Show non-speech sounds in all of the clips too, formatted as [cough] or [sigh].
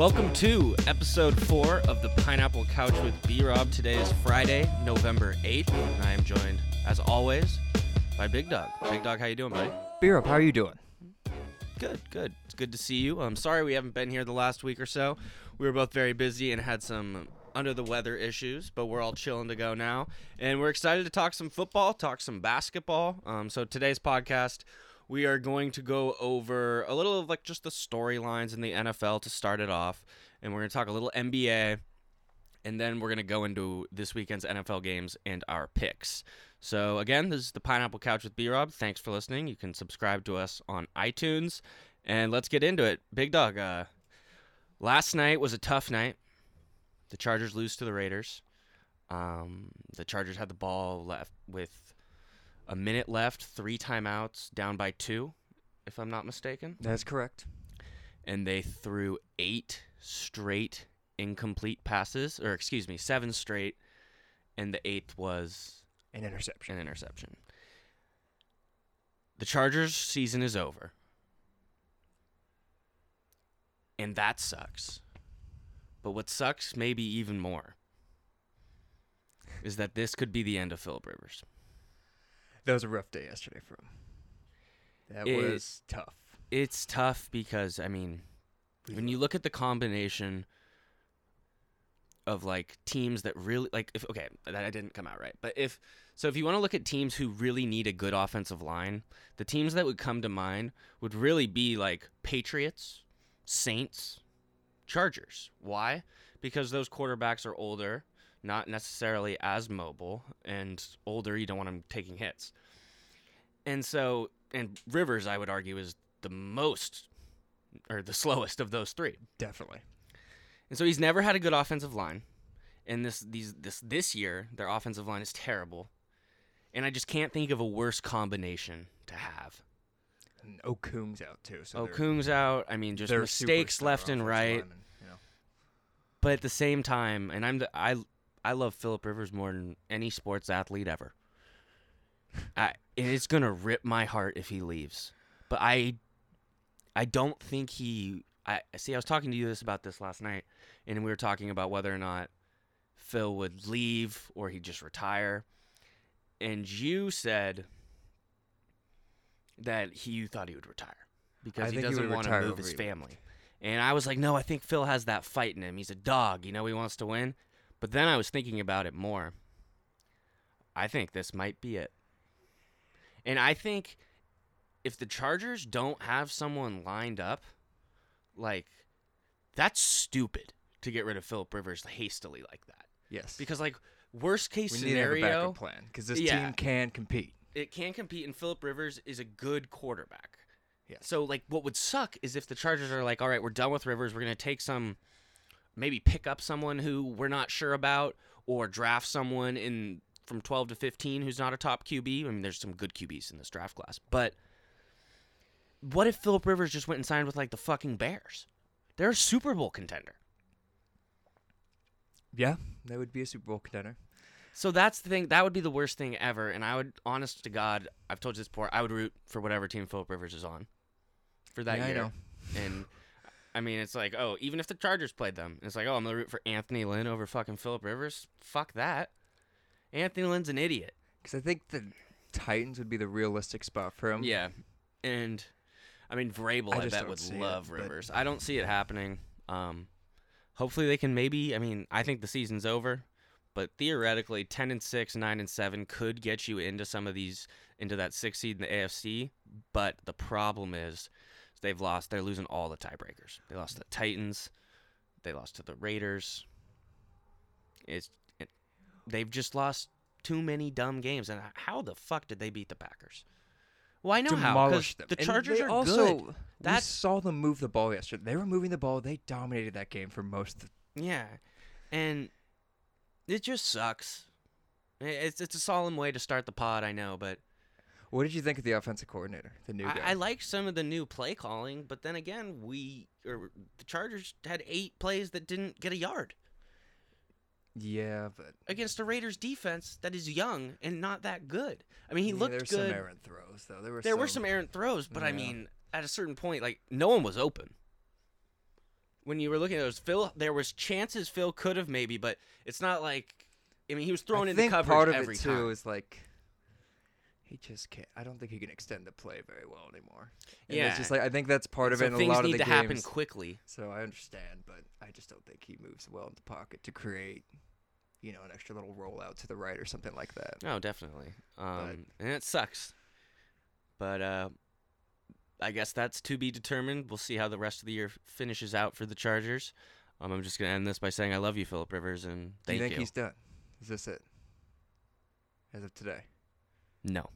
Welcome to episode four of the Pineapple Couch with B Rob. Today is Friday, November 8th, and I am joined, as always, by Big Dawg. Big Dawg, how you doing, buddy? Beer Rob, how are you doing? Good, good. It's good to see you. I'm sorry we haven't been here the last week or so. We were both very busy and had some under the weather issues, but we're all chilling to go now. And we're excited to talk some football, talk some basketball. Um, so today's podcast, we are going to go over a little of like just the storylines in the NFL to start it off. And we're going to talk a little NBA. And then we're going to go into this weekend's NFL games and our picks. So, again, this is the Pineapple Couch with B Rob. Thanks for listening. You can subscribe to us on iTunes. And let's get into it. Big Dawg, uh, last night was a tough night. The Chargers lose to the Raiders. Um, the Chargers had the ball left with a minute left, three timeouts, down by two, if I'm not mistaken. That's correct. And they threw eight straight incomplete passes, or excuse me, seven straight, and the eighth was An interception. an interception. The Chargers season is over. And that sucks. But what sucks maybe even more is that this could be the end of Philip Rivers. That was a rough day yesterday for him. That It- was tough. It's tough because I mean, when you look at the combination of like teams that really like if okay that I didn't come out right but if so if you want to look at teams who really need a good offensive line the teams that would come to mind would really be like patriots saints chargers why because those quarterbacks are older not necessarily as mobile and older you don't want them taking hits and so and rivers i would argue is the most or the slowest of those three Definitely. and so he's never had a good offensive line. And this these this this year, their offensive line is terrible. And I just can't think of a worse combination to have. And Okung's out too. So Okung's out. I mean, just mistakes left and right. linemen, you know. But at the same time, and I'm the I I love Philip Rivers more than any sports athlete ever. I and it's gonna rip my heart if he leaves. But I I don't think he I see I was talking to you this about this last night and we were talking about whether or not Phil would leave or he'd just retire. And you said that he you thought he would retire because he doesn't want to move his family. And I was like, no, I think Phil has that fight in him. He's a dog, you know, he wants to win. But then I was thinking about it more. I think this might be it. And I think if the Chargers don't have someone lined up, like, that's stupid to get rid of Philip Rivers hastily like that. Yes. Because, like, worst case we need to a backup plan because this Yeah. team can compete. it can compete, and Philip Rivers is a good quarterback. Yes. So, like, what would suck is if the Chargers are like, all right, we're done with Rivers. We're going to take some, maybe pick up someone who we're not sure about, or draft someone in from 12 to 15 who's not a top QB. I mean, there's some good QBs in this draft class. But what if Philip Rivers just went and signed with, like, the fucking Bears? They're a Super Bowl contender. Yeah, that would be a Super Bowl contender. So that's the thing. That would be the worst thing ever. And I would, honest to God, I've told you this before. I would root for whatever team Philip Rivers is on for that Yeah, I year. know. And [laughs] I mean, it's like, oh, even if the Chargers played them, it's like, oh, I'm gonna root for Anthony Lynn over fucking Philip Rivers. Fuck that. Anthony Lynn's an idiot. Because I think the Titans would be the realistic spot for him. Yeah, and I mean, Vrabel, I I, bet would see it, love but- Rivers. I don't see it happening. Um, hopefully they can maybe. I mean, I think the season's over, but theoretically, ten and six, nine and seven could get you into some of these into that six seed in the AFC. But the problem is they've lost. They're losing all the tiebreakers. They lost to the Titans. They lost to the Raiders. It's it, they've just lost too many dumb games. And how the fuck did they beat the Packers? Well, I know how Demolish because them. the And Chargers they are also, good. We saw them move the ball yesterday. They were moving the ball. They dominated that game for most. Of Yeah, and it just sucks. It's it's a solemn way to start the pod, I know, but What did you think of the offensive coordinator, the new guy? I, I like some of the new play calling. But then again, we or the Chargers had eight plays that didn't get a yard yeah, but against a Raiders defense that is young and not that good. I mean, he yeah, looked there were good. some errant throws though. There were there some, were some errant throws, but I mean, at a certain point, like no one was open. when you were looking at those, Phil, there was chances Phil could have maybe, but it's not like. I mean, he was thrown I into coverage part of every it too time. is like he just can't. I don't think he can extend the play very well anymore. And Yeah. it's just like I think that's part of it. In things a lot need of the to games. happen quickly. So I understand, but I just don't think he moves well in the pocket to create, you know, an extra little rollout to the right or something like that. Oh, definitely. Um, and it sucks. But uh, I guess that's to be determined. We'll see how the rest of the year finishes out for the Chargers. Um, I'm just gonna end this by saying I love you, Philip Rivers, and thank you. Do you think he's done? Is this it? As of today. No.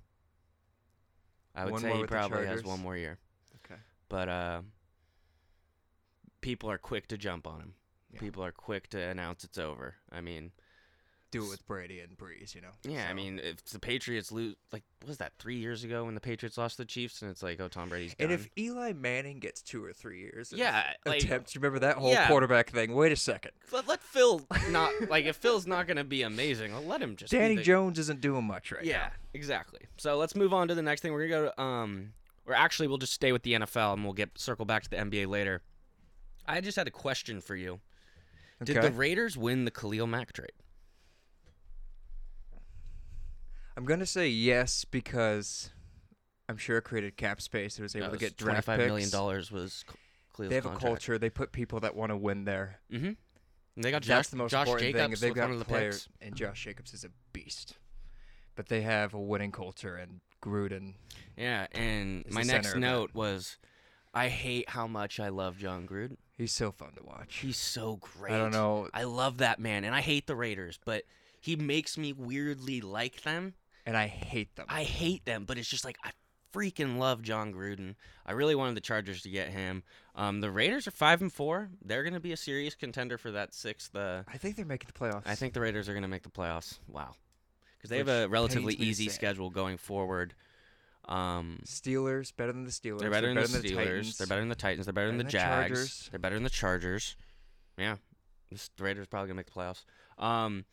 I would One say he probably has one more year. Okay. But uh, people are quick to jump on him. Yeah. People are quick to announce it's over. I mean, Do it with Brady and Brees, you know. yeah, I mean, if the Patriots lose, like, what was that three years ago when the Patriots lost to the Chiefs, and it's like, oh, Tom Brady's done. And if Eli Manning gets two or three years, yeah, like, attempts, remember that whole yeah. quarterback thing? Wait a second. let, let Phil not like if Phil's not gonna be amazing, let him just. Danny the- Jones isn't doing much right now. yeah, exactly. So let's move on to the next thing. We're gonna go to um, or actually we'll just stay with the NFL and we'll get circle back to the NBA later. I just had a question for you. now. Did the Raiders win the Khalil Mack trade? I'm gonna say yes because I'm sure it created cap space. It was able That to was get draft $25 picks. million dollars was Khalil's They have a contract. culture. They put people that want to win there. Mm-hmm. They got That's the most Josh important Jacobs thing. They've with got one of the players, picks. and Josh Jacobs is a beast. But they have a winning culture, and Gruden. Yeah, and is my the next center of it. note was, I hate how much I love Jon Gruden. He's so fun to watch. He's so great. I don't know, I love that man, and I hate the Raiders, but he makes me weirdly like them. And I hate them. I hate them, but it's just like I freaking love Jon Gruden. I really wanted the Chargers to get him. Um, the Raiders are five and four. They're going to be a serious contender for that sixth. Uh, I think they're making the playoffs. I think the Raiders are going to make the playoffs. Wow, because they have a relatively pains me to easy schedule going forward. Um, Steelers better than the Steelers. they're better than the Steelers. Titans. They're better than the Titans. They're better than the Better than the Jags. Chargers. They're better than the Chargers. Yeah, this, the Raiders probably gonna make the playoffs. Um,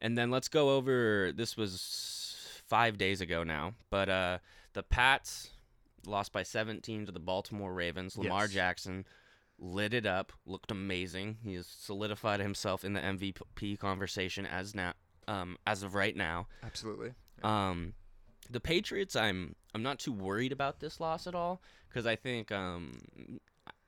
and then let's go over. This was five days ago now, but uh, the Pats lost by 17 to the Baltimore Ravens. Lamar Yes. Jackson lit it up. Looked amazing. He has solidified himself in the MVP conversation as now. Um, as of right now, Absolutely. um, the Patriots, I'm I'm not too worried about this loss at all because I think um,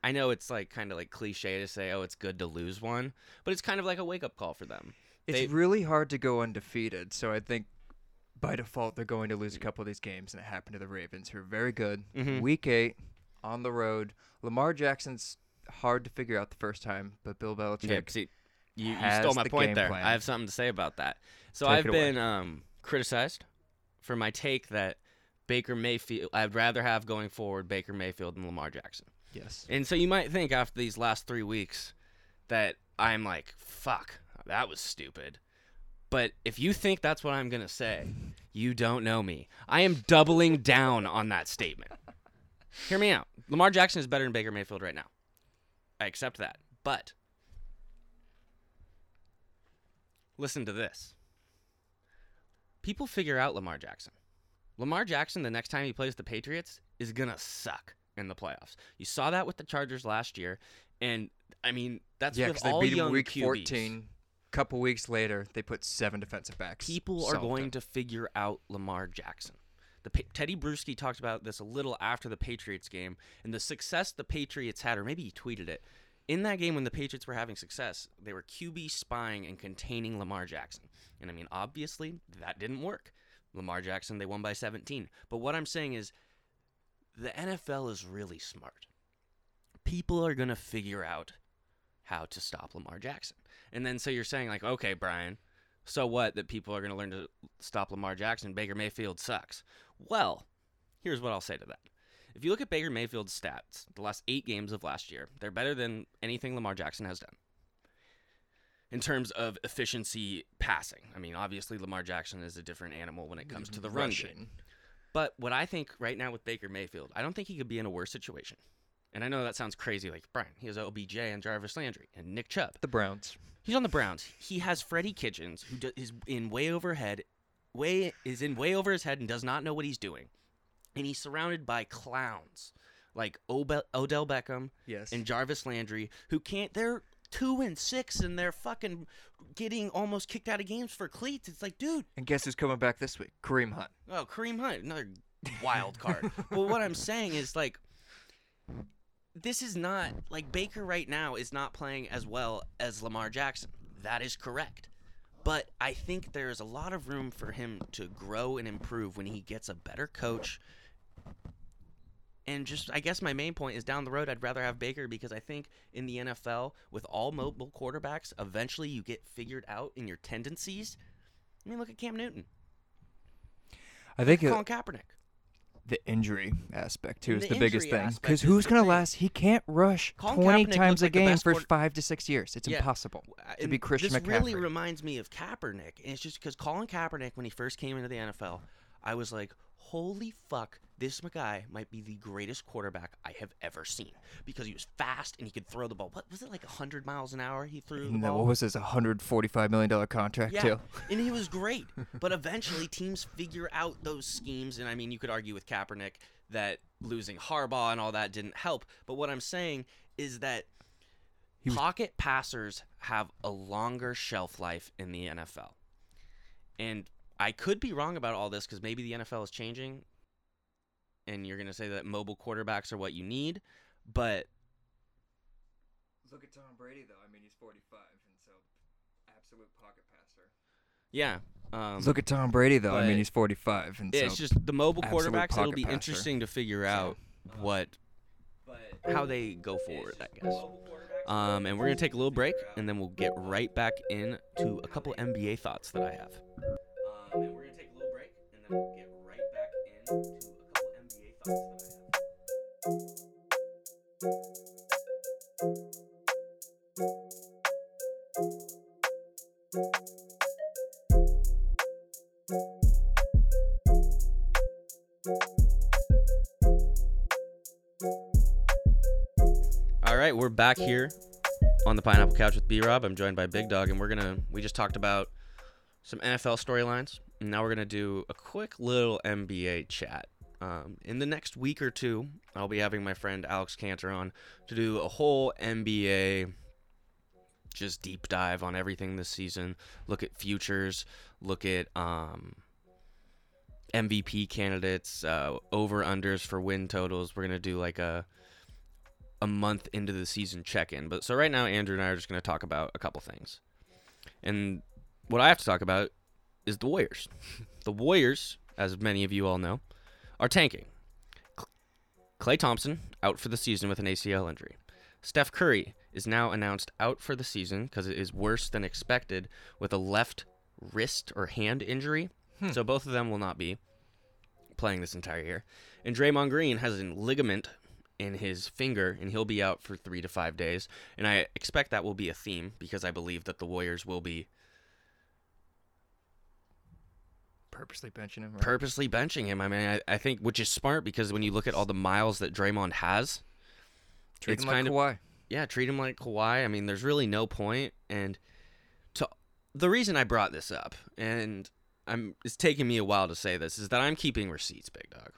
I know it's like kind of like cliche to say, oh, it's good to lose one, but it's kind of like a wake up call for them. It's They- really hard to go undefeated, so I think by default they're going to lose a couple of these games, and it happened to the Ravens, who are very good. Mhm. Week eight on the road. Lamar Jackson's hard to figure out the first time, but Bill Belichick. Yeah, see, you, you stole my the point there. plan. I have something to say about that. So Take I've been um, criticized for my take that Baker Mayfield. I'd rather have going forward Baker Mayfield than Lamar Jackson. Yes. And so you might think after these last three weeks that I'm like, fuck, that was stupid. But if you think that's what I'm going to say, you don't know me. I am doubling down on that statement. Hear me out. Lamar Jackson is better than Baker Mayfield right now. I accept that. But listen to this. People figure out Lamar Jackson. Lamar Jackson, the next time he plays the Patriots, is going to suck in the playoffs. You saw that with the Chargers last year. And, I mean, that's yeah, with because they all beat him week QBs. 14. Couple weeks later, they put seven defensive backs. People are going to figure out Lamar Jackson. The Pa- Tedy Bruschi talked about this a little after the Patriots game and the success the Patriots had, or maybe he tweeted it. In that game, when the Patriots were having success, they were QB spying and containing Lamar Jackson. And I mean, obviously, that didn't work. Lamar Jackson, they won by 17. But what I'm saying is, the NFL is really smart. People are going to figure out how to stop Lamar Jackson. And then so you're saying, like, okay, Brian, so what that people are going to learn to stop Lamar Jackson? Baker Mayfield sucks. Well, here's what I'll say to that. If you look at Baker Mayfield's stats, the last eight games of last year, they're better than anything Lamar Jackson has done in terms of efficiency passing. I mean, obviously, Lamar Jackson is a different animal when it comes to the run game. rushing. But what I think right now with Baker Mayfield, I don't think he could be in a worse situation. And I know that sounds crazy, like Brian. He has OBJ and Jarvis Landry and Nick Chubb. The Browns. He's on the Browns. He has Freddie Kitchens, who do, is in way overhead, way is in way over his head and does not know what he's doing, and he's surrounded by clowns like Obe- Odell Beckham Yes. and Jarvis Landry, who can't. They're two and six, and they're fucking getting almost kicked out of games for cleats. It's like, dude, and guess who's coming back this week? Kareem Hunt. oh Kareem Hunt, another wild card. [laughs] but what I'm saying is like. This is not like Baker right now is not playing as well as Lamar Jackson. That is correct. But I think there's a lot of room for him to grow and improve when he gets a better coach. And just, I guess my main point is down the road, I'd rather have Baker because I think in the NFL, with all mobile quarterbacks, eventually you get figured out in your tendencies. I mean, look at Cam Newton, I think Colin Kaepernick. The injury aspect too is the the, biggest thing. Because who's gonna thing. last? He can't rush Colin twenty Kaepernick times a like game for five to six years. It's Yeah. impossible to And be Christian this McCaffrey. really reminds me of Kaepernick, and it's just because Colin Kaepernick, when he first came into the NFL, I was like, "Holy fuck, this guy might be the greatest quarterback I have ever seen." Because he was fast and he could throw the ball. What was it like hundred miles an hour? He threw no, what was his 145 million dollar contract yeah, too? and he was [laughs] great. But eventually, teams figure out those schemes, and I mean, you could argue with Kaepernick that losing Harbaugh and all that didn't help. But what I'm saying is that was- pocket passers have a longer shelf life in the NFL. And I could be wrong about all this because maybe the NFL is changing and you're going to say that mobile quarterbacks are what you need. But Look at Tom Brady though. I mean, he's 45, and so absolute pocket passer. yeah. Um, Look at Tom Brady though. I mean, he's 45, and it's so just the mobile quarterbacks. It'll be passer. interesting to figure out what, how they go forward, I guess. Um, and we're going to take a little break and then we'll get right back into a couple NBA thoughts that I have. Um, and we're going to take a little break and then we'll get right back into a couple NBA thoughts. All right, we're back here on the Pineapple Couch with B Rob. I'm joined by Big Dawg, and we're gonna we just talked about some NFL storylines, and now we're gonna do a quick little NBA chat. Um, in the next week or two, I'll be having my friend Alex Cantor on to do a whole NBA just deep dive on everything this season. Look at futures. Look at um, MVP candidates, uh, over unders for win totals. We're gonna do like a a month into the season check in. But so right now, Andrew and I are just going to talk about a couple things. And what I have to talk about is the Warriors. [laughs] the Warriors, as many of you all know, are tanking. Klay Thompson out for the season with an ACL injury. Steph Curry is now announced out for the season because it is worse than expected with a left wrist or hand injury. Hmm. So both of them will not be playing this entire year. And Draymond Green has a ligament in his finger, and he'll be out for three to five days. And I expect that will be a theme because I believe that the Warriors will be purposely benching him. Right? purposely benching him. I mean, I, I think which is smart because when you look at all the miles that Draymond has, Treat it's him like kind of- Kawhi. yeah, treat him like Kawhi. I mean, there's really no point. And to the reason I brought this up, and I'm it's taking me a while to say this, is that I'm keeping receipts, big dog.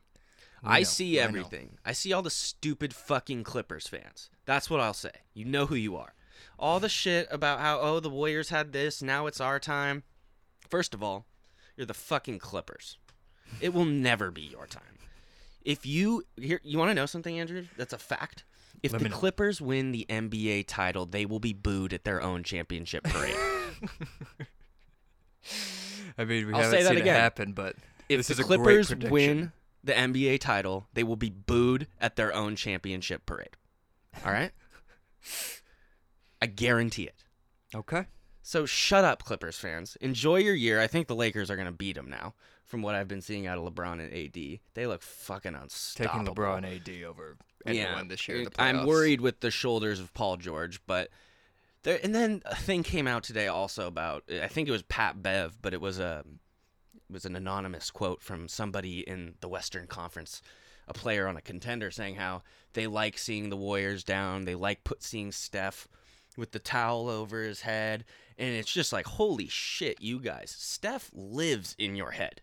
We I know, see I everything. I see all the stupid fucking Clippers fans. That's what I'll say. You know who you are. All the shit about how oh the Warriors had this, now it's our time. First of all, you're the fucking Clippers. It will never be your time. If you here, you want to know something, Andrew? That's a fact. If Let the. Clippers win the NBA title, they will be booed at their own championship parade. [laughs] I mean, we I'll haven't say that seen again. it happen, but if the Clippers win the NBA title, they will be booed at their own championship parade. All right? [laughs] I guarantee it. okay. So shut up, Clippers fans. Enjoy your year. I think the Lakers are going to beat them now. From what I've been seeing out of LeBron and AD, they look fucking unstoppable. Taking. LeBron AD over anyone this year. In the I'm worried with the shoulders of Paul George, but there. And then a thing came out today also about. I think it was Pat Bev, but it was a it was an anonymous quote from somebody in the Western Conference, a player on a contender, saying how they like seeing the Warriors down. They like put seeing Steph with the towel over his head, and it's just like holy shit, you guys. Steph lives in your head.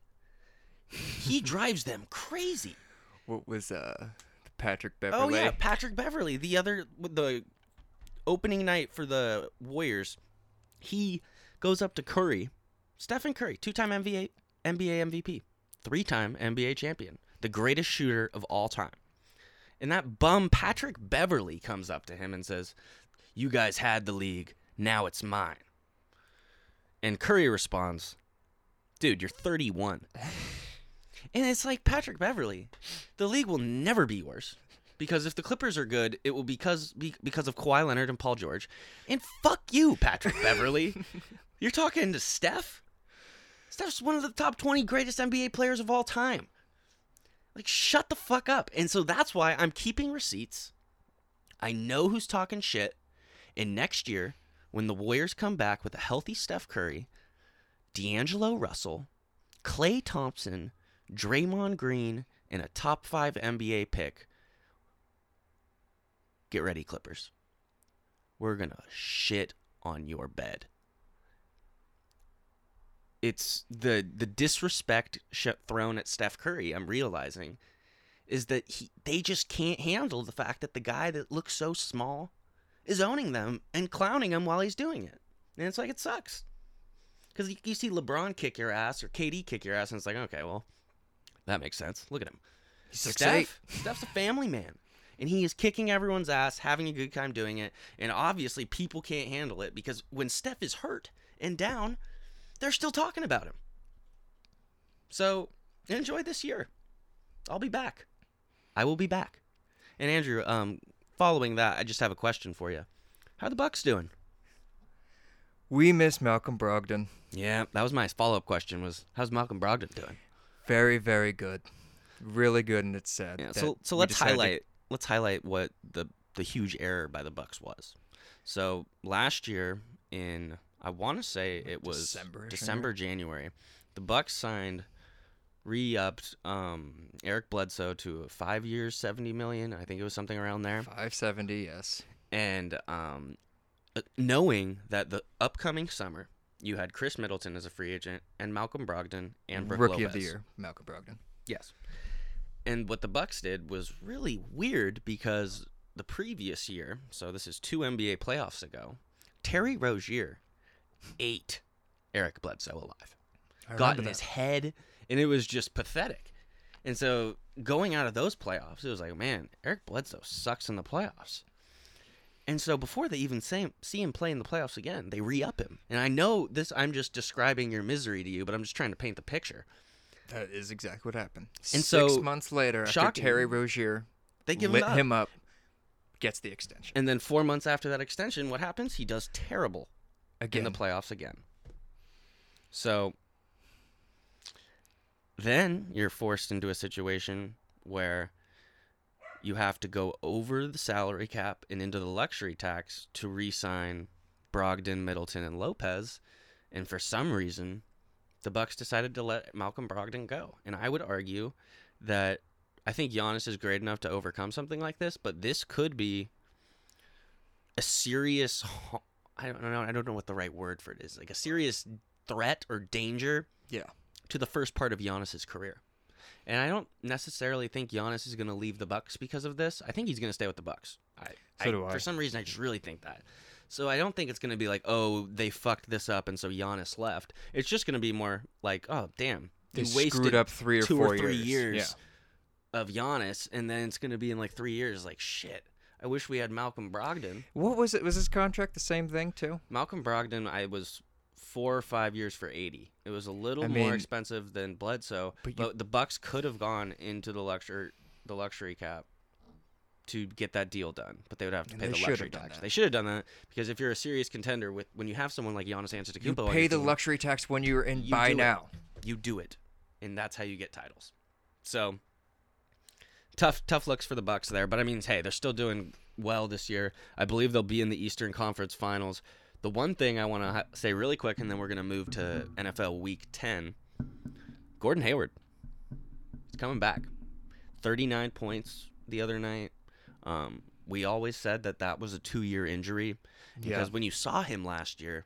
He [laughs] drives them crazy. What was uh Patrick Beverley. Oh yeah, Patrick Beverley. The other the opening night for the Warriors, he goes up to Curry, Stephen Curry, two-time NBA NBA MVP, three-time NBA champion, the greatest shooter of all time. And that bum Patrick Beverley comes up to him and says, "You guys had the league, now it's mine." And Curry responds, "Dude, you're 31." [sighs] And it's like Patrick Beverley. The league will never be yours. Because if the Clippers are good, it will because be, because of Kawhi Leonard and Paul George. And fuck you, Patrick [laughs] Beverley. You're talking to Steph? Steph's one of the top 20 greatest NBA players of all time. Like shut the fuck up. And so that's why I'm keeping receipts. I know who's talking shit. And next year, when the Warriors come back with a healthy Steph Curry, D'Angelo Russell, Klay Thompson, Draymond Green, and a top five NBA pick. Get ready, Clippers. We're going to shit on your bed. It's the the disrespect sh- thrown at Steph Curry. I'm realizing is that he they just can't handle the fact that the guy that looks so small is owning them and clowning him while he's doing it. And it's like it sucks. Because you, you see LeBron kick your ass or KD kick your ass, and it's like, okay, well, that makes sense. Look at him. He's 6'8". Steph, Steph's a family man. And he is kicking everyone's ass, having a good time doing it. And obviously, people can't handle it because when Steph is hurt and down, they're still talking about him. So enjoy this year. I'll be back. I will be back. And Andrew, um, following that, I just have a question for you. How are the Bucks doing? We miss Malcolm Brogdon. Yeah, that was my follow-up question. Was how's Malcolm Brogdon doing? Very, very good. Really good, and it's sad. Yeah, so so let's decided to- highlight let's highlight what the the huge error by the Bucks was. So last year in I want to say it was December January, the Bucks signed re-upped um, Eric Bledsoe to five years, seventy million. I think it was something around there. 570, yes. And um, uh, knowing that the upcoming summer you had Khris Middleton as a free agent and Malcolm Brogdon and Brook Rookie of the year, Malcolm Brogdon. Yes. And what the Bucks did was really weird because the previous year, so this is two NBA playoffs ago, Terry Rozier ate Eric Bledsoe alive. I got in that. his head, and it was just pathetic. And so going out of those playoffs, it was like, man, Eric Bledsoe sucks in the playoffs. And so before they even say, see him play in the playoffs again, they re-up him. And I know this, I'm just describing your misery to you, but I'm just trying to paint the picture. That is exactly what happened. And Six so, months later, after. Terry Rozier They give lit him up. him up, gets the extension And then four months after that extension, what happens? He does terrible again. in the playoffs again. So then you're forced into a situation where you have to go over the salary cap and into the luxury tax to re-sign Brogdon, Middleton, and Lopez. And for some reason, the Bucks decided to let Malcolm Brogdon go. And I would argue that I think Giannis is great enough to overcome something like this, but this could be a serious I don't know I don't know what the right word for it is. Like a serious threat or danger yeah. To the first part of Giannis's career. And I don't necessarily think Giannis is going to leave the Bucks because of this. I think he's going to stay with the Bucks. I, So do I. For some reason, I just really think that. So I don't think it's going to be like, oh, they fucked this up, and so Giannis left. It's just going to be more like, oh, damn, They you wasted screwed up three or two four or three years. years of Giannis, and then it's going to be in like three years. Like shit. I wish we had Malcolm Brogdon. What was it? Was his contract the same thing too? Malcolm Brogdon, I was four or five years for eighty. It was a little I more mean- expensive than Bledsoe, But but, you- the Bucks could have gone into the luxury the luxury cap to get that deal done, but they would have to pay the luxury tax. They should have done that because if you're a serious contender with when you have someone like Giannis Antetokounmpo, You pay the team, luxury tax when you're in You buy do it. now. you do it, and that's how you get titles. So tough, tough looks for the Bucks there. But I mean, hey, they're still doing well this year. I believe they'll be in the Eastern Conference Finals. The one thing I want to ha- say really quick, and then we're gonna move to NFL Week Ten. Gordon Hayward, he's coming back. Thirty-nine points the other night. Um, we always said that that was a two-year injury because when you saw him last year,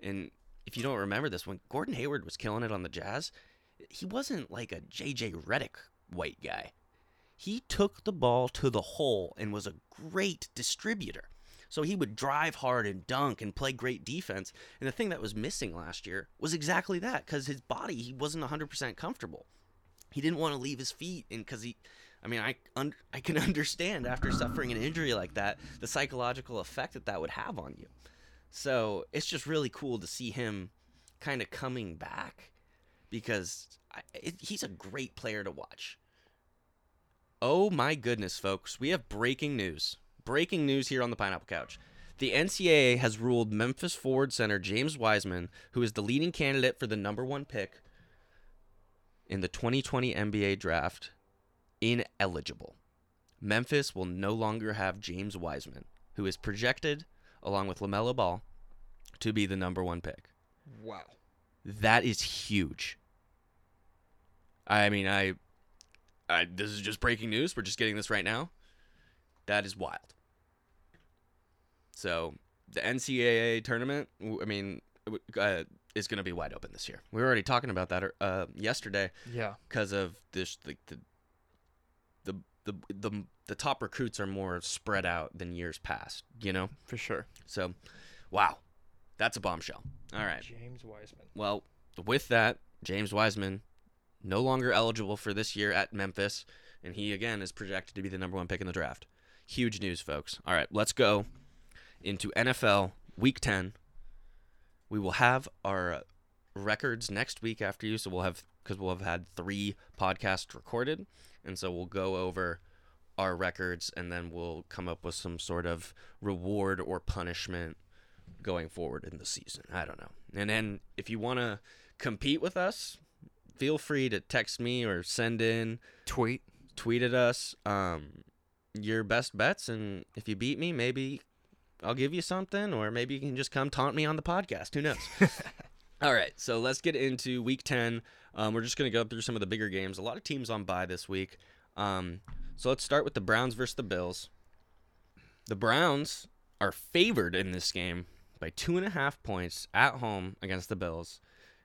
and if you don't remember this, when Gordon Hayward was killing it on the Jazz, he wasn't like a JJ Redick white guy. he took the ball to the hole and was a great distributor. So he would drive hard and dunk and play great defense. And the thing that was missing last year was exactly that because his body, he wasn't 100% comfortable. He didn't want to leave his feet, and because he, I mean, I un- I can [laughs] understand after suffering an injury like that the psychological effect that that would have on you. So it's just really cool to see him kind of coming back because I, it, he's a great player to watch. Oh my goodness, folks. We have breaking news. Breaking news here on the Pineapple Couch. The NCAA has ruled Memphis forward center James Wiseman, who is the leading candidate for the number one pick in the 2020 NBA draft, ineligible. Memphis will no longer have James Wiseman, who is projected, along with LaMelo Ball, to be the number one pick. Wow. That is huge. I mean, I, I this is just breaking news. We're just getting this right now. That is wild. So the NCAA tournament, I mean, uh, is going to be wide open this year. We were already talking about that uh, yesterday Yeah. because of this the, the the the the the top recruits are more spread out than years past. You know, For sure. so wow, that's a bombshell. All right. James Wiseman. Well, with that, James Wiseman no longer eligible for this year at Memphis, and he again is projected to be the number one pick in the draft. Huge news, folks. All right, let's go into NFL Week Ten. We will have our records next week after you, so we'll have because we'll have had three podcasts recorded, and so we'll go over our records, and then we'll come up with some sort of reward or punishment going forward in the season. I don't know. And then if you want to compete with us, feel free to text me or send in, Tweet. tweet at us um, your best bets. And if you beat me, maybe I'll give you something, or maybe you can just come taunt me on the podcast. Who knows? [laughs] All right, so let's get into week 10. Um, we're just going to go through some of the bigger games. A lot of teams on bye this week. Um, so let's start with the Browns versus the Bills. The Browns are favored in this game by two and a half points at home against the Bills.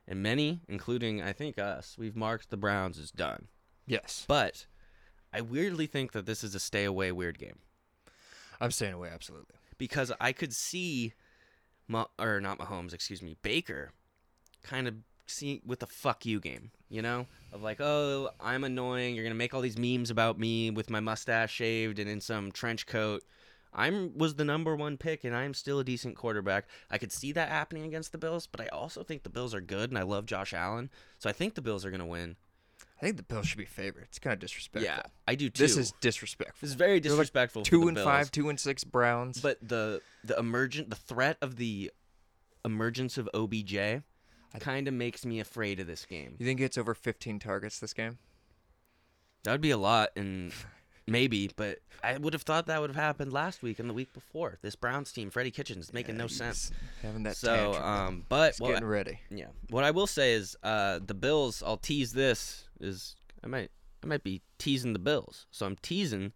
And many, including I think us, we've marked the Browns as done. Yes. But I weirdly think that this is a stay away weird game I'm staying away, absolutely. Because I could see, Ma- or not Mahomes, excuse me, Baker, kind of see with the fuck you game, you know, of like, oh, I'm annoying. You're gonna make all these memes about me with my mustache shaved and in some trench coat. I'm was the number one pick, and I'm still a decent quarterback. I could see that happening against the Bills, but I also think the Bills are good, and I love Josh Allen, so I think the Bills are gonna win. I think the Bills should be favored. It's kind of disrespectful. Yeah, I do too. This is disrespectful. this is very like disrespectful. for two and Bills. five, two and six Browns. But the the emergent the threat of the emergence of OBJ kind of makes me afraid of this game. you think it's over 15 targets this game? That would be a lot, and [laughs] maybe, but I would have thought that would have happened last week and the week before. This Browns team, Freddie Kitchens, making Yeah, no sense. Having that So, tantrum. um, but what, getting ready. yeah, what I will say is, uh, the Bills. I'll tease this is I might I might be teasing the Bills, so I'm teasing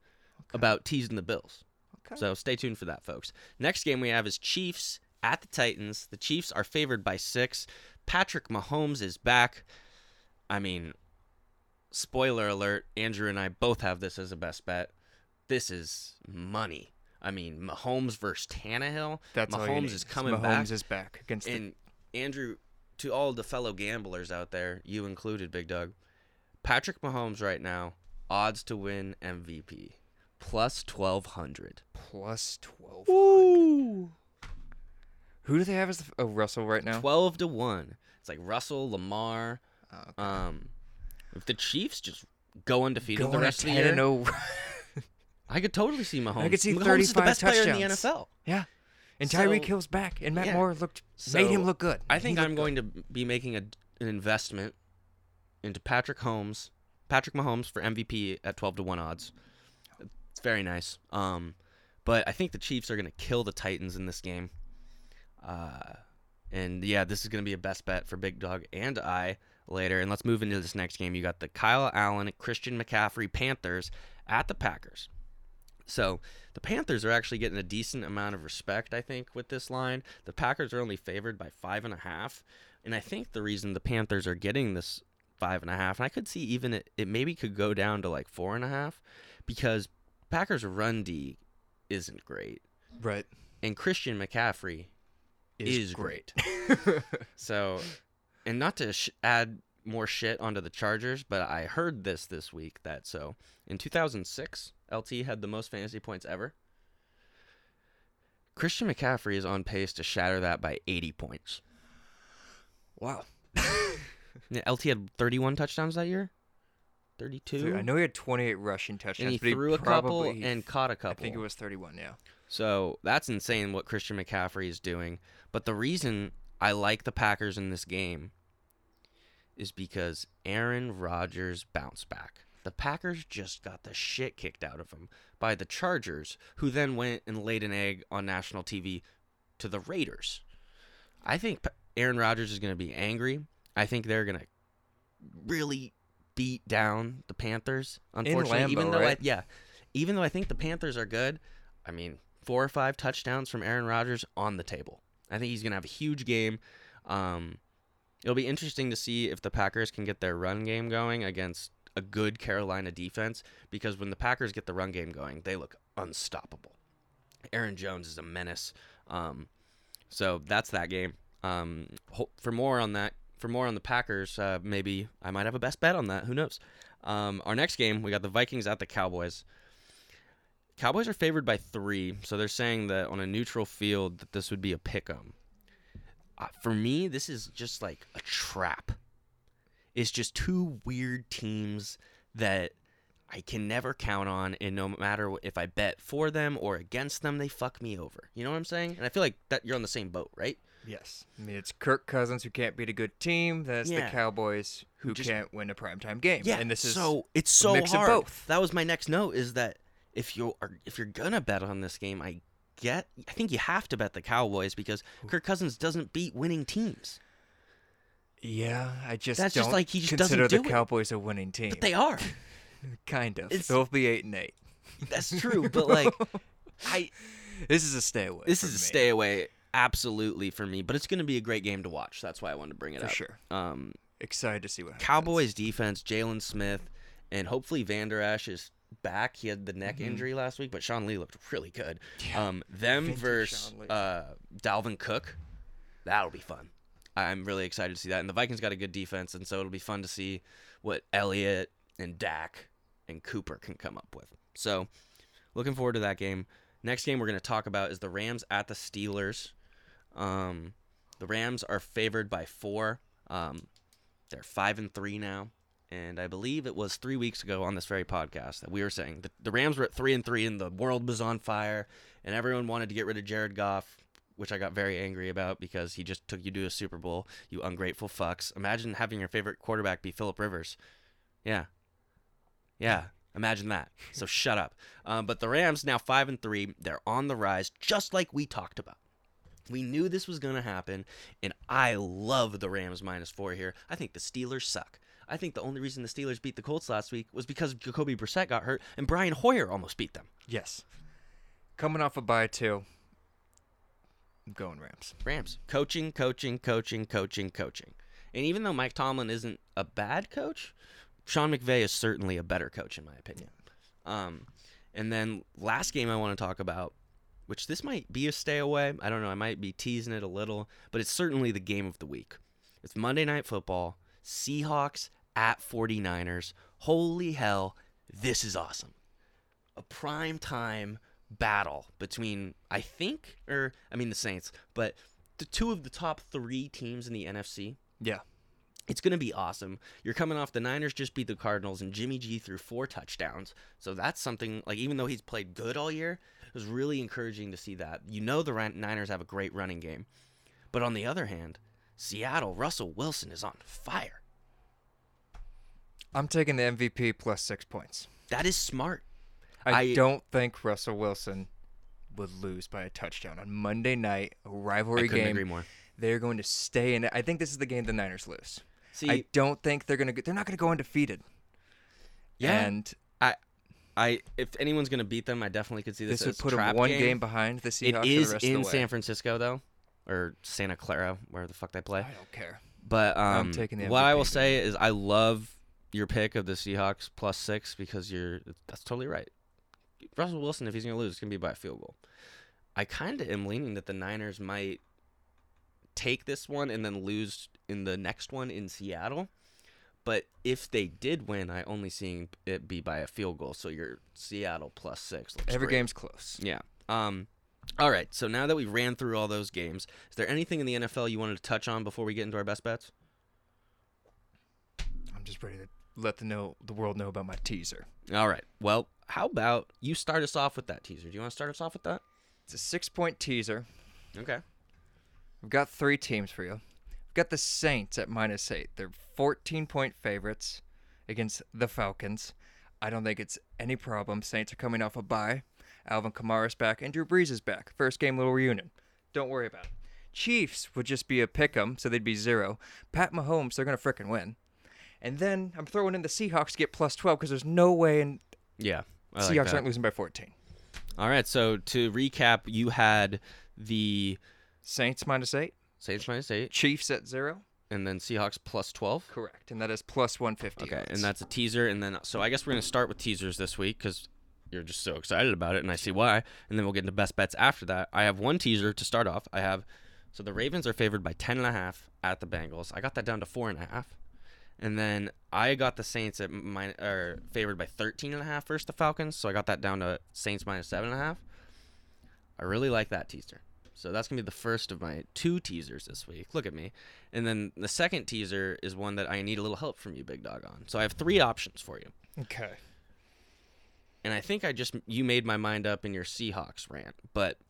about teasing the Bills. Okay. So stay tuned for that, folks. Next game we have is Chiefs at the Titans. The Chiefs are favored by six. Patrick Mahomes is back. I mean, spoiler alert, Andrew and I both have this as a best bet. This is money. I mean, Mahomes versus Tannehill. That's Mahomes is coming Mahomes back. Mahomes is back against the And Andrew, to all the fellow gamblers out there, you included, Big Dawg, Patrick Mahomes right now, odds to win MVP, plus 1,200. plus 12. Ooh. Who do they have as the, oh Russell right now? 12 to 1. It's like Russell, Lamar. Oh, okay. Um, if the Chiefs just go undefeated the rest of the year, [laughs] I could totally see Mahomes. I could see Mahomes is the 35 best player in the touchdowns. NFL. yeah. And Tyreek So- Hill's back, and Matt yeah. Moore looked So, made him look good. I think I'm going to be making a, an investment into Patrick Holmes, Patrick Mahomes for MVP at 12 to 1 odds. It's very nice. Um, but I think the Chiefs are going to kill the Titans in this game. Uh, and yeah, this is going to be a best bet for Big Dawg and I later. And let's move into this next game. You got the Kyle Allen, Christian McCaffrey Panthers at the Packers. So the Panthers are actually getting a decent amount of respect, I think, with this line. The Packers are only favored by five and a half, and I think the reason the Panthers are getting this five and a half, and I could see even it, it maybe could go down to like four and a half because Packers run D isn't great, Right. and Christian McCaffrey is great. [laughs] So, and not to sh- add more shit onto the Chargers, but I heard this this week that so in 2006, LT had the most fantasy points ever. Christian McCaffrey is on pace to shatter that by 80 points. Wow. [laughs] Yeah, LT had 31 touchdowns that year. 32. I know he had 28 rushing and touchdowns, he but threw a couple and caught a couple. I think it was 31. Yeah. So that's insane what Christian McCaffrey is doing. But the reason I like the Packers in this game is because Aaron Rodgers bounced back. The Packers just got the shit kicked out of them by the Chargers, who then went and laid an egg on national TV to the Raiders. I think Aaron Rodgers is going to be angry. I think they're going to really beat down the Panthers. Unfortunately, even Lambeau, though right? I yeah, even though I think the Panthers are good, I mean, four or five touchdowns from Aaron Rodgers on the table. I think he's going to have a huge game. Um, it'll be interesting to see if the Packers can get their run game going against a good Carolina defense because when the Packers get the run game going, they look unstoppable. Aaron Jones is a menace. Um, so that's that game. Um, for more on that, for more on the Packers, uh, maybe I might have a best bet on that. Who knows? Um, our next game, we got the Vikings at the Cowboys. Cowboys are favored by three, so they're saying that on a neutral field that this would be a pick 'em. Uh, for me, this is just like a trap. It's just two weird teams that I can never count on, and no matter if I bet for them or against them, they fuck me over. You know what I'm saying? And I feel like that you're on the same boat, right? Yes. I mean, it's Kirk Cousins who can't beat a good team. That's Yeah. the Cowboys who, just- can't win a primetime game. Yeah, And this is so it's so mix of hard. both. That was my next note. Is that if you are if you're gonna bet on this game, I get I think you have to bet the Cowboys because Kirk Cousins doesn't beat winning teams, yeah. I just That's don't just like he just doesn't consider do the it. Cowboys a winning team. but they are. [laughs] kind of. It's- They'll be eight and eight. That's true. But [laughs] like, I This is a stay away. this is a me, stay away absolutely for me. But it's gonna be a great game to watch. That's why I wanted to bring it for up. sure. Um, Excited to see what happens. Cowboys defense, Jaylon Smith, and hopefully Vander Esch is back. He had the neck Mhm. injury last week, but Sean Lee looked really good. Yeah, um, them vintage versus uh, Dalvin Cook, that'll be fun. I'm really excited to see that. And the Vikings got a good defense, and so it'll be fun to see what Elliott and Dak and Cooper can come up with. So, looking forward to that game. Next game we're going to talk about is the Rams at the Steelers. Um, the Rams are favored by four. Um, they're five and three now, and I believe it was three weeks ago on this very podcast that we were saying that the Rams were at three and three, and the world was on fire, and everyone wanted to get rid of Jared Goff, which I got very angry about because he just took you to a Super Bowl. You ungrateful fucks! Imagine having your favorite quarterback be Philip Rivers. Yeah, yeah. Imagine that. So [laughs] shut up. Um, but the Rams now five and three. They're on the rise, just like we talked about. We knew this was going to happen, and I love the Rams minus four here. I think the Steelers suck. I think the only reason the Steelers beat the Colts last week was because Jacoby Brissett got hurt and Brian Hoyer almost beat them. Yes. Coming off a bye too. I'm going Rams. Rams coaching, coaching, coaching, coaching, coaching. And even though Mike Tomlin isn't a bad coach, Sean McVay is certainly a better coach in my opinion. Um, and then last game I want to talk about, which this might be a stay away. I don't know. I might be teasing it a little, but it's certainly the game of the week. It's Monday Night Football, Seahawks at 49ers. Holy hell, this is awesome. A prime time battle between, I think, or I mean the Saints, but the two of the top three teams in the NFC. Yeah. It's going to be awesome. You're coming off the Niners just beat the Cardinals, and Jimmy G threw four touchdowns. So that's something, like, even though he's played good all year, it was really encouraging to see that. You know, the Niners have a great running game. But on the other hand, Seattle, Russell Wilson is on fire. I'm taking the MVP plus six points. That is smart. I, I- don't think Russell Wilson would lose by a touchdown on Monday night, a rivalry game. agree more. They're going to stay in it. I think this is the game the Niners lose. See, I don't think they're going to. They're not going to go undefeated. yeah, And I I if anyone's going to beat them, I definitely could see this, this would put them one game. game behind the Seahawks It rest in of the way. San Francisco though, or Santa Clara, where the fuck they play. I don't care. But um, I'm taking the what I will MVP. say is I love your pick of the Seahawks plus six because you're that's totally right. Russell Wilson, if he's gonna lose, it's gonna be by a field goal. I kind of am leaning that the Niners might take this one and then lose in the next one in Seattle. But if they did win, I only seeing it be by a field goal. So your Seattle plus six. Looks Every great. game's close. Yeah. Um. All right. So now that we ran through all those games, is there anything in the NFL you wanted to touch on before we get into our best bets? I'm just ready to let the know the world know about my teaser. All right. Well, how about you start us off with that teaser? Do you want to start us off with that? It's a six point teaser. Okay. We've got three teams for you. We've got the Saints at minus eight. They're 14 point favorites against the Falcons. I don't think it's any problem. Saints are coming off a bye. Alvin Kamara's back and Drew Brees is back. First game little reunion. Don't worry about it. Chiefs would just be a pick 'em, so they'd be zero. Pat Mahomes, they're gonna frickin' win. And then I'm throwing in the Seahawks to get plus 12 because there's no way in Yeah. I like Seahawks that. aren't losing by 14. All right. So to recap, you had the Saints minus eight. Saints minus eight, Chiefs at zero. and then Seahawks plus twelve. Correct, and that is plus 150. Okay, odds. and that's a teaser, and then so I guess we're gonna start with teasers this week because you're just so excited about it, and I see why. And then we'll get into best bets after that. I have one teaser to start off. I have so the Ravens are favored by ten and a half at the Bengals. I got that down to four and a half, and then I got the Saints at min are favored by thirteen and a half versus the Falcons. So I got that down to Saints minus seven and a half. I really like that teaser. So that's gonna be the first of my two teasers this week. Look at me. And then the second teaser is one that I need a little help from you, Big Dawg, on. So I have three options for you. okay. And I think I just you made my mind up in your Seahawks rant. But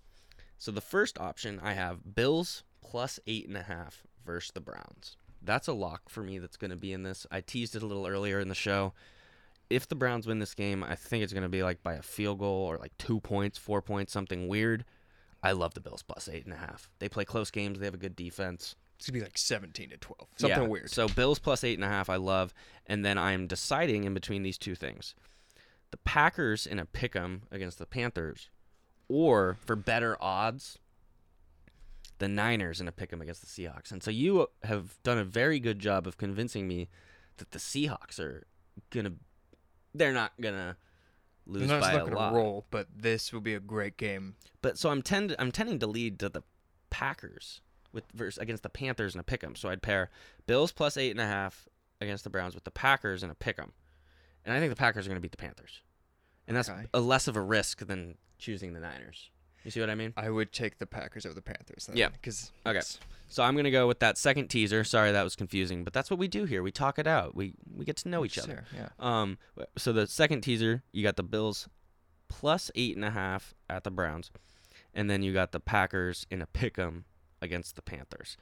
so the first option I have Bills plus eight and a half versus the Browns. That's a lock for me that's gonna be in this. I teased it a little earlier in the show. If the Browns win this game, I think it's gonna be like by a field goal or like two points, four points, something weird. I love the Bills plus eight and a half. They play close games, they have a good defense. It's gonna be like 17 to 12. Something Yeah. weird. So Bills plus eight and a half, I love, and then I'm deciding in between these two things: the Packers in a pick'em against the Panthers, or for better odds, the Niners in a pick'em against the Seahawks. And so you have done a very good job of convincing me that the Seahawks are gonna, they're not gonna lose by a not gonna lot. roll, but this will be a great game. But so I'm tend I'm tending to lead to the Packers with versus against the Panthers in a pick'em. So I'd pair Bills plus eight and a half against the Browns with the Packers in a pick'em, and I think the Packers are going to beat the Panthers, and that's Okay. a less of a risk than choosing the Niners. You see what I mean? I would take the Packers over the Panthers. Then, Yeah. Because Okay. So I'm going to go with that second teaser. Sorry that was confusing, but that's what we do here. We talk it out. We we get to know each other. Yeah. Um, so the second teaser, you got the Bills plus eight and a half at the Browns, and then you got the Packers in a pick'em against the Panthers.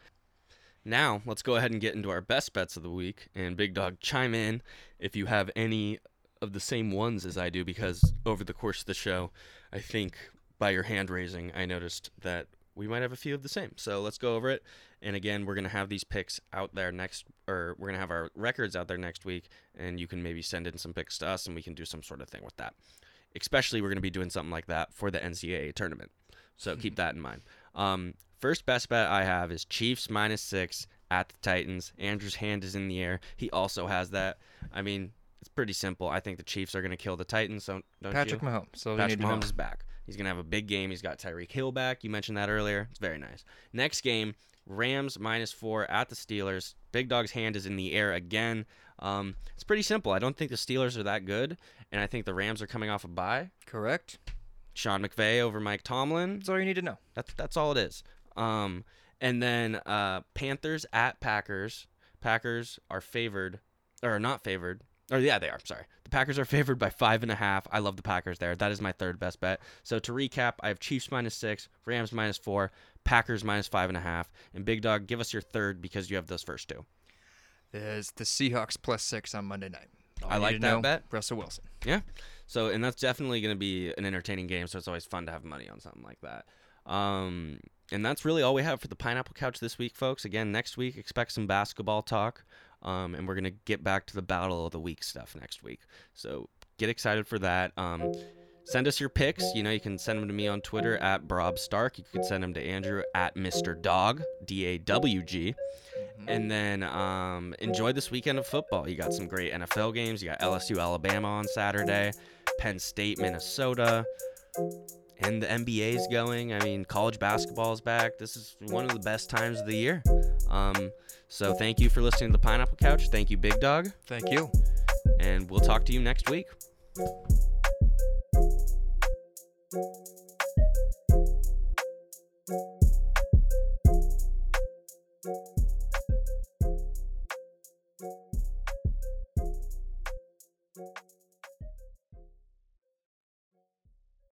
Now let's go ahead and get into our best bets of the week. And Big Dawg, chime in if you have any of the same ones as I do, because over the course of the show, I think by your hand raising, I noticed that we might have a few of the same. So let's go over it. And again, we're gonna have these picks out there next, or we're gonna have our records out there next week, and you can maybe send in some picks to us, and we can do some sort of thing with that. Especially, we're gonna be doing something like that for the NCAA tournament. So keep [laughs] that in mind. Um, first best bet I have is Chiefs minus six at the Titans. Andrew's hand is in the air. He also has that. I mean, it's pretty simple. I think the Chiefs are gonna kill the Titans. So don't Patrick you? Mahomes. So Patrick to Mahomes is back. He's gonna have a big game. He's got Tyreek Hill back. You mentioned that earlier. It's very nice. Next game, Rams minus four at the Steelers. Big Dawg's hand is in the air again. Um, it's pretty simple. I don't think the Steelers are that good, and I think the Rams are coming off a bye. Correct. Sean McVay over Mike Tomlin. That's all you need to know. That's that's all it is. Um, and then uh, Panthers at Packers. Packers are favored, or not favored, or yeah, they are. Sorry, the Packers are [laughs] favored by five and a half. I love the Packers there. That is my third best bet. So to recap, I have Chiefs minus six, Rams minus four, Packers minus five and a half, and Big Dawg, give us your third because you have those first two. Is the Seahawks plus six on Monday night. All I like that know, bet. Russell Wilson. Yeah. So, and that's definitely going to be an entertaining game. So it's always fun to have money on something like that. Um, and that's really all we have for the Pineapple Couch this week, folks. Again, next week, expect some basketball talk. Um, and we're going to get back to the Battle of the Week stuff next week. So get excited for that. Um, send us your picks. You know, you can send them to me on Twitter at Brob Stark. You could send them to Andrew at Mr. Dawg, D A W G. And then um, enjoy this weekend of football. You got some great NFL games. You got LSU Alabama on Saturday, Penn State Minnesota, and the NBA's going. I mean, college basketball is back. This is one of the best times of the year. Um, so thank you for listening to the Pineapple Couch. Thank you, Big Dawg. Thank you. And we'll talk to you next week.